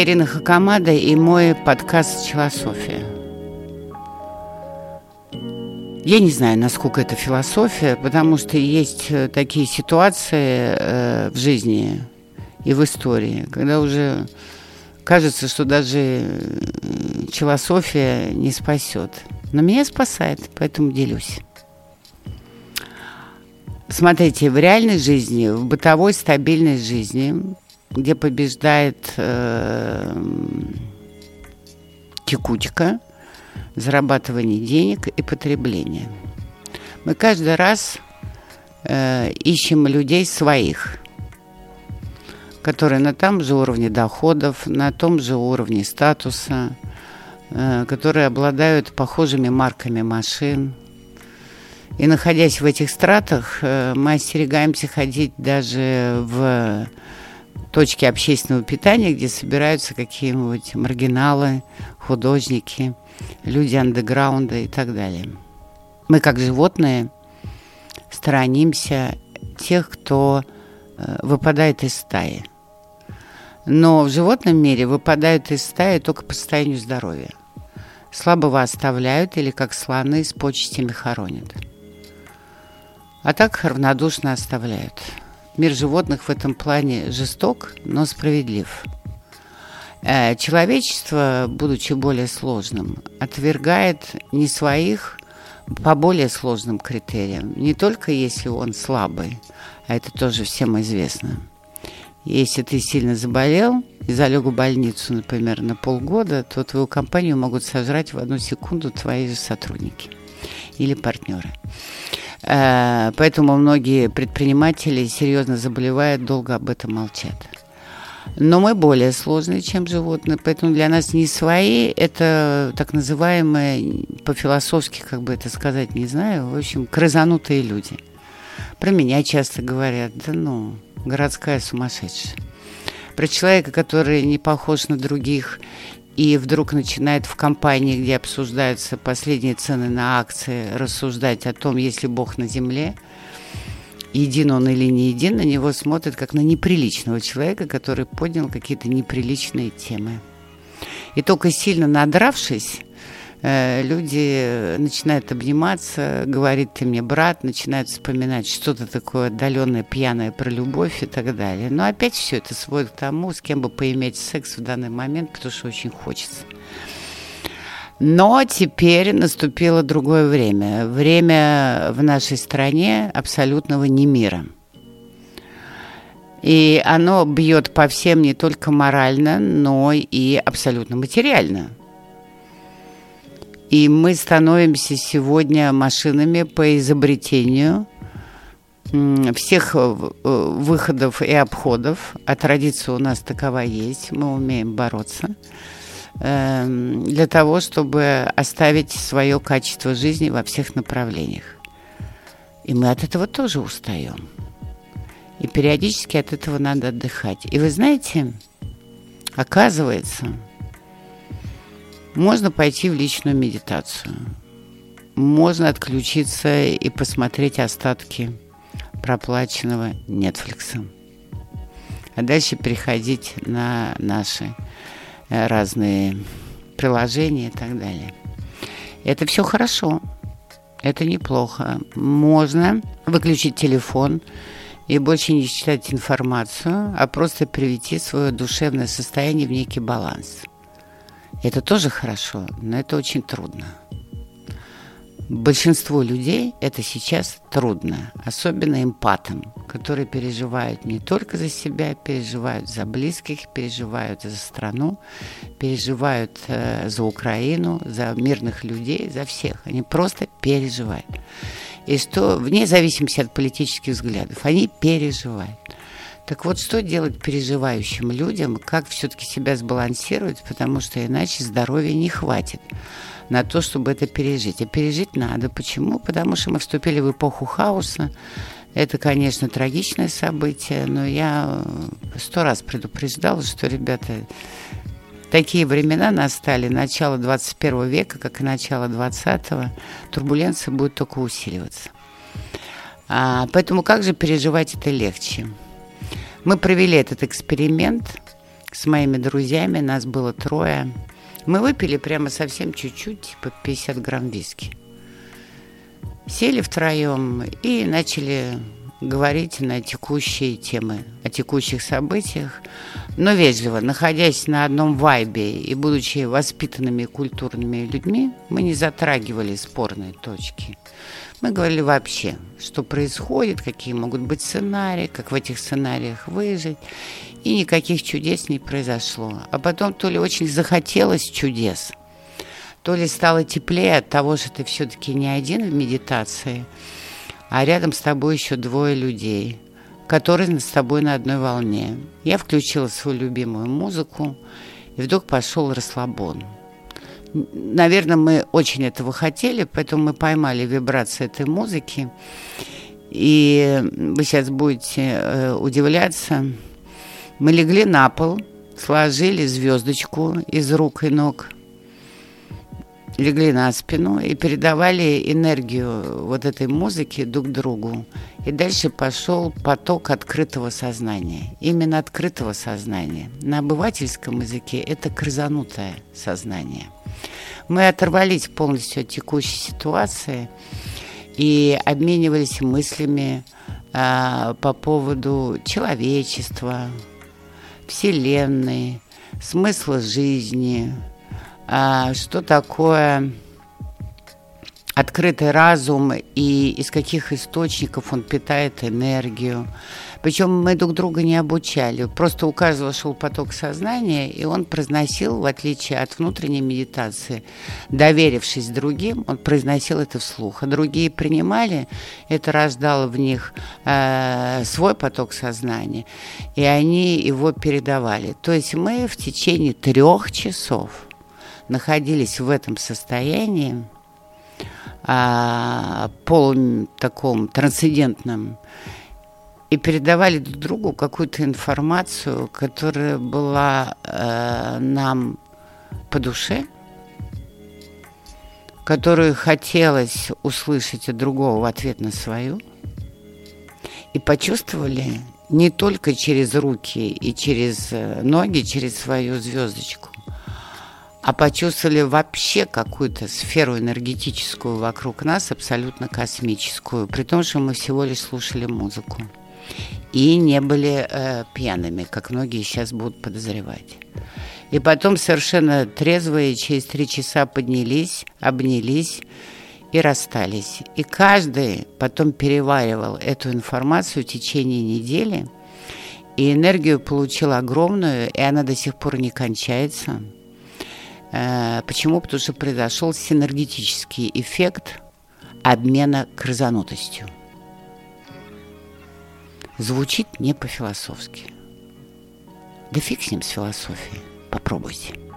Я Ирина Хакамада и мой подкаст «Философия». Я не знаю, насколько это философия, потому что есть э, такие ситуации э, в жизни и в истории, когда уже кажется, что даже философия не спасет. Но меня спасает, поэтому делюсь. Смотрите, в реальной жизни, в бытовой стабильной жизни, где побеждает э, текучка, зарабатывание денег и потребление. Мы каждый раз э, ищем людей своих, которые на том же уровне доходов, на том же уровне статуса, э, которые обладают похожими марками машин. И находясь в этих стратах, э, мы остерегаемся ходить даже в точки общественного питания, где собираются какие-нибудь маргиналы, художники – люди андеграунда и так далее. Мы, как животные, сторонимся тех, кто э, выпадает из стаи. Но в животном мире выпадают из стаи только по состоянию здоровья. Слабого оставляют или как слоны с почестями хоронят. А так равнодушно оставляют. Мир животных в этом плане жесток, но справедлив – Э, человечество, будучи более сложным, отвергает не своих по более сложным критериям. Не только если он слабый, а это тоже всем известно. Если ты сильно заболел и залег в больницу, например, на полгода, то твою компанию могут сожрать в одну секунду твои же сотрудники или партнеры. Э, поэтому многие предприниматели серьезно заболевают, долго об этом молчат. Но мы более сложные, чем животные, поэтому для нас не свои, это так называемые, по-философски, как бы это сказать, не знаю, в общем, крызанутые люди. Про меня часто говорят, да ну, городская сумасшедшая. Про человека, который не похож на других и вдруг начинает в компании, где обсуждаются последние цены на акции, рассуждать о том, есть ли Бог на земле – един он или не един, на него смотрят как на неприличного человека, который поднял какие-то неприличные темы. И только сильно надравшись, люди начинают обниматься, говорит ты мне брат, начинают вспоминать что-то такое отдаленное, пьяное про любовь и так далее. Но опять все это сводит к тому, с кем бы поиметь секс в данный момент, потому что очень хочется. Но теперь наступило другое время. Время в нашей стране абсолютного немира. И оно бьет по всем не только морально, но и абсолютно материально. И мы становимся сегодня машинами по изобретению всех э, выходов и обходов. А традиция у нас такова есть, мы умеем бороться – Эм, для того, чтобы оставить свое качество жизни во всех направлениях. И мы от этого тоже устаем. И периодически от этого надо отдыхать. И вы знаете, оказывается, можно пойти в личную медитацию. Можно отключиться и посмотреть остатки проплаченного Netflix. А дальше переходить на наши Э, разные приложения и так далее. Это все хорошо, это неплохо. Можно выключить телефон и больше не читать информацию, а просто привести свое душевное состояние в некий баланс. Это тоже хорошо, но это очень трудно большинству людей это сейчас трудно, особенно эмпатам, которые переживают не только за себя, переживают за близких, переживают за страну, переживают э, за Украину, за мирных людей, за всех. Они просто переживают. И что, вне зависимости от политических взглядов, они переживают. Так вот, что делать переживающим людям, как все-таки себя сбалансировать, потому что иначе здоровья не хватит на то, чтобы это пережить. А пережить надо. Почему? Потому что мы вступили в эпоху хаоса. Это, конечно, трагичное событие, но я сто раз предупреждала, что, ребята, такие времена настали, начало 21 века, как и начало 20-го, турбуленция будет только усиливаться. А, поэтому как же переживать это легче? Мы провели этот эксперимент, с моими друзьями, нас было трое. Мы выпили прямо совсем чуть-чуть, типа 50 грамм виски. Сели втроем и начали говорить на текущие темы, о текущих событиях, но вежливо, находясь на одном вайбе и будучи воспитанными культурными людьми, мы не затрагивали спорные точки. Мы говорили вообще, что происходит, какие могут быть сценарии, как в этих сценариях выжить. И никаких чудес не произошло. А потом то ли очень захотелось чудес, то ли стало теплее от того, что ты все-таки не один в медитации – а рядом с тобой еще двое людей, которые с тобой на одной волне. Я включила свою любимую музыку, и вдруг пошел расслабон. Наверное, мы очень этого хотели, поэтому мы поймали вибрации этой музыки. И вы сейчас будете э, удивляться. Мы легли на пол, сложили звездочку из рук и ног – легли на спину и передавали энергию вот этой музыки друг другу. И дальше пошел поток открытого сознания. Именно открытого сознания. На обывательском языке это крызанутое сознание. Мы оторвались полностью от текущей ситуации и обменивались мыслями а, по поводу человечества, Вселенной, смысла жизни, что такое открытый разум и из каких источников он питает энергию. Причем мы друг друга не обучали. Просто у каждого шел поток сознания, и он произносил, в отличие от внутренней медитации, доверившись другим, он произносил это вслух. А другие принимали, это рождало в них э, свой поток сознания, и они его передавали. То есть мы в течение трех часов – находились в этом состоянии, а, полном таком трансцендентном, и передавали друг другу какую-то информацию, которая была э, нам по душе, которую хотелось услышать от другого в ответ на свою, и почувствовали не только через руки и через э, ноги, через свою звездочку, а почувствовали вообще какую-то сферу энергетическую вокруг нас, абсолютно космическую, при том, что мы всего лишь слушали музыку. И не были э, пьяными, как многие сейчас будут подозревать. И потом совершенно трезвые через три часа поднялись, обнялись и расстались. И каждый потом переваривал эту информацию в течение недели, и энергию получил огромную, и она до сих пор не кончается – почему? Потому что произошел синергетический эффект обмена крызанутостью. Звучит не по-философски. Да фиг с ним с философией. Попробуйте.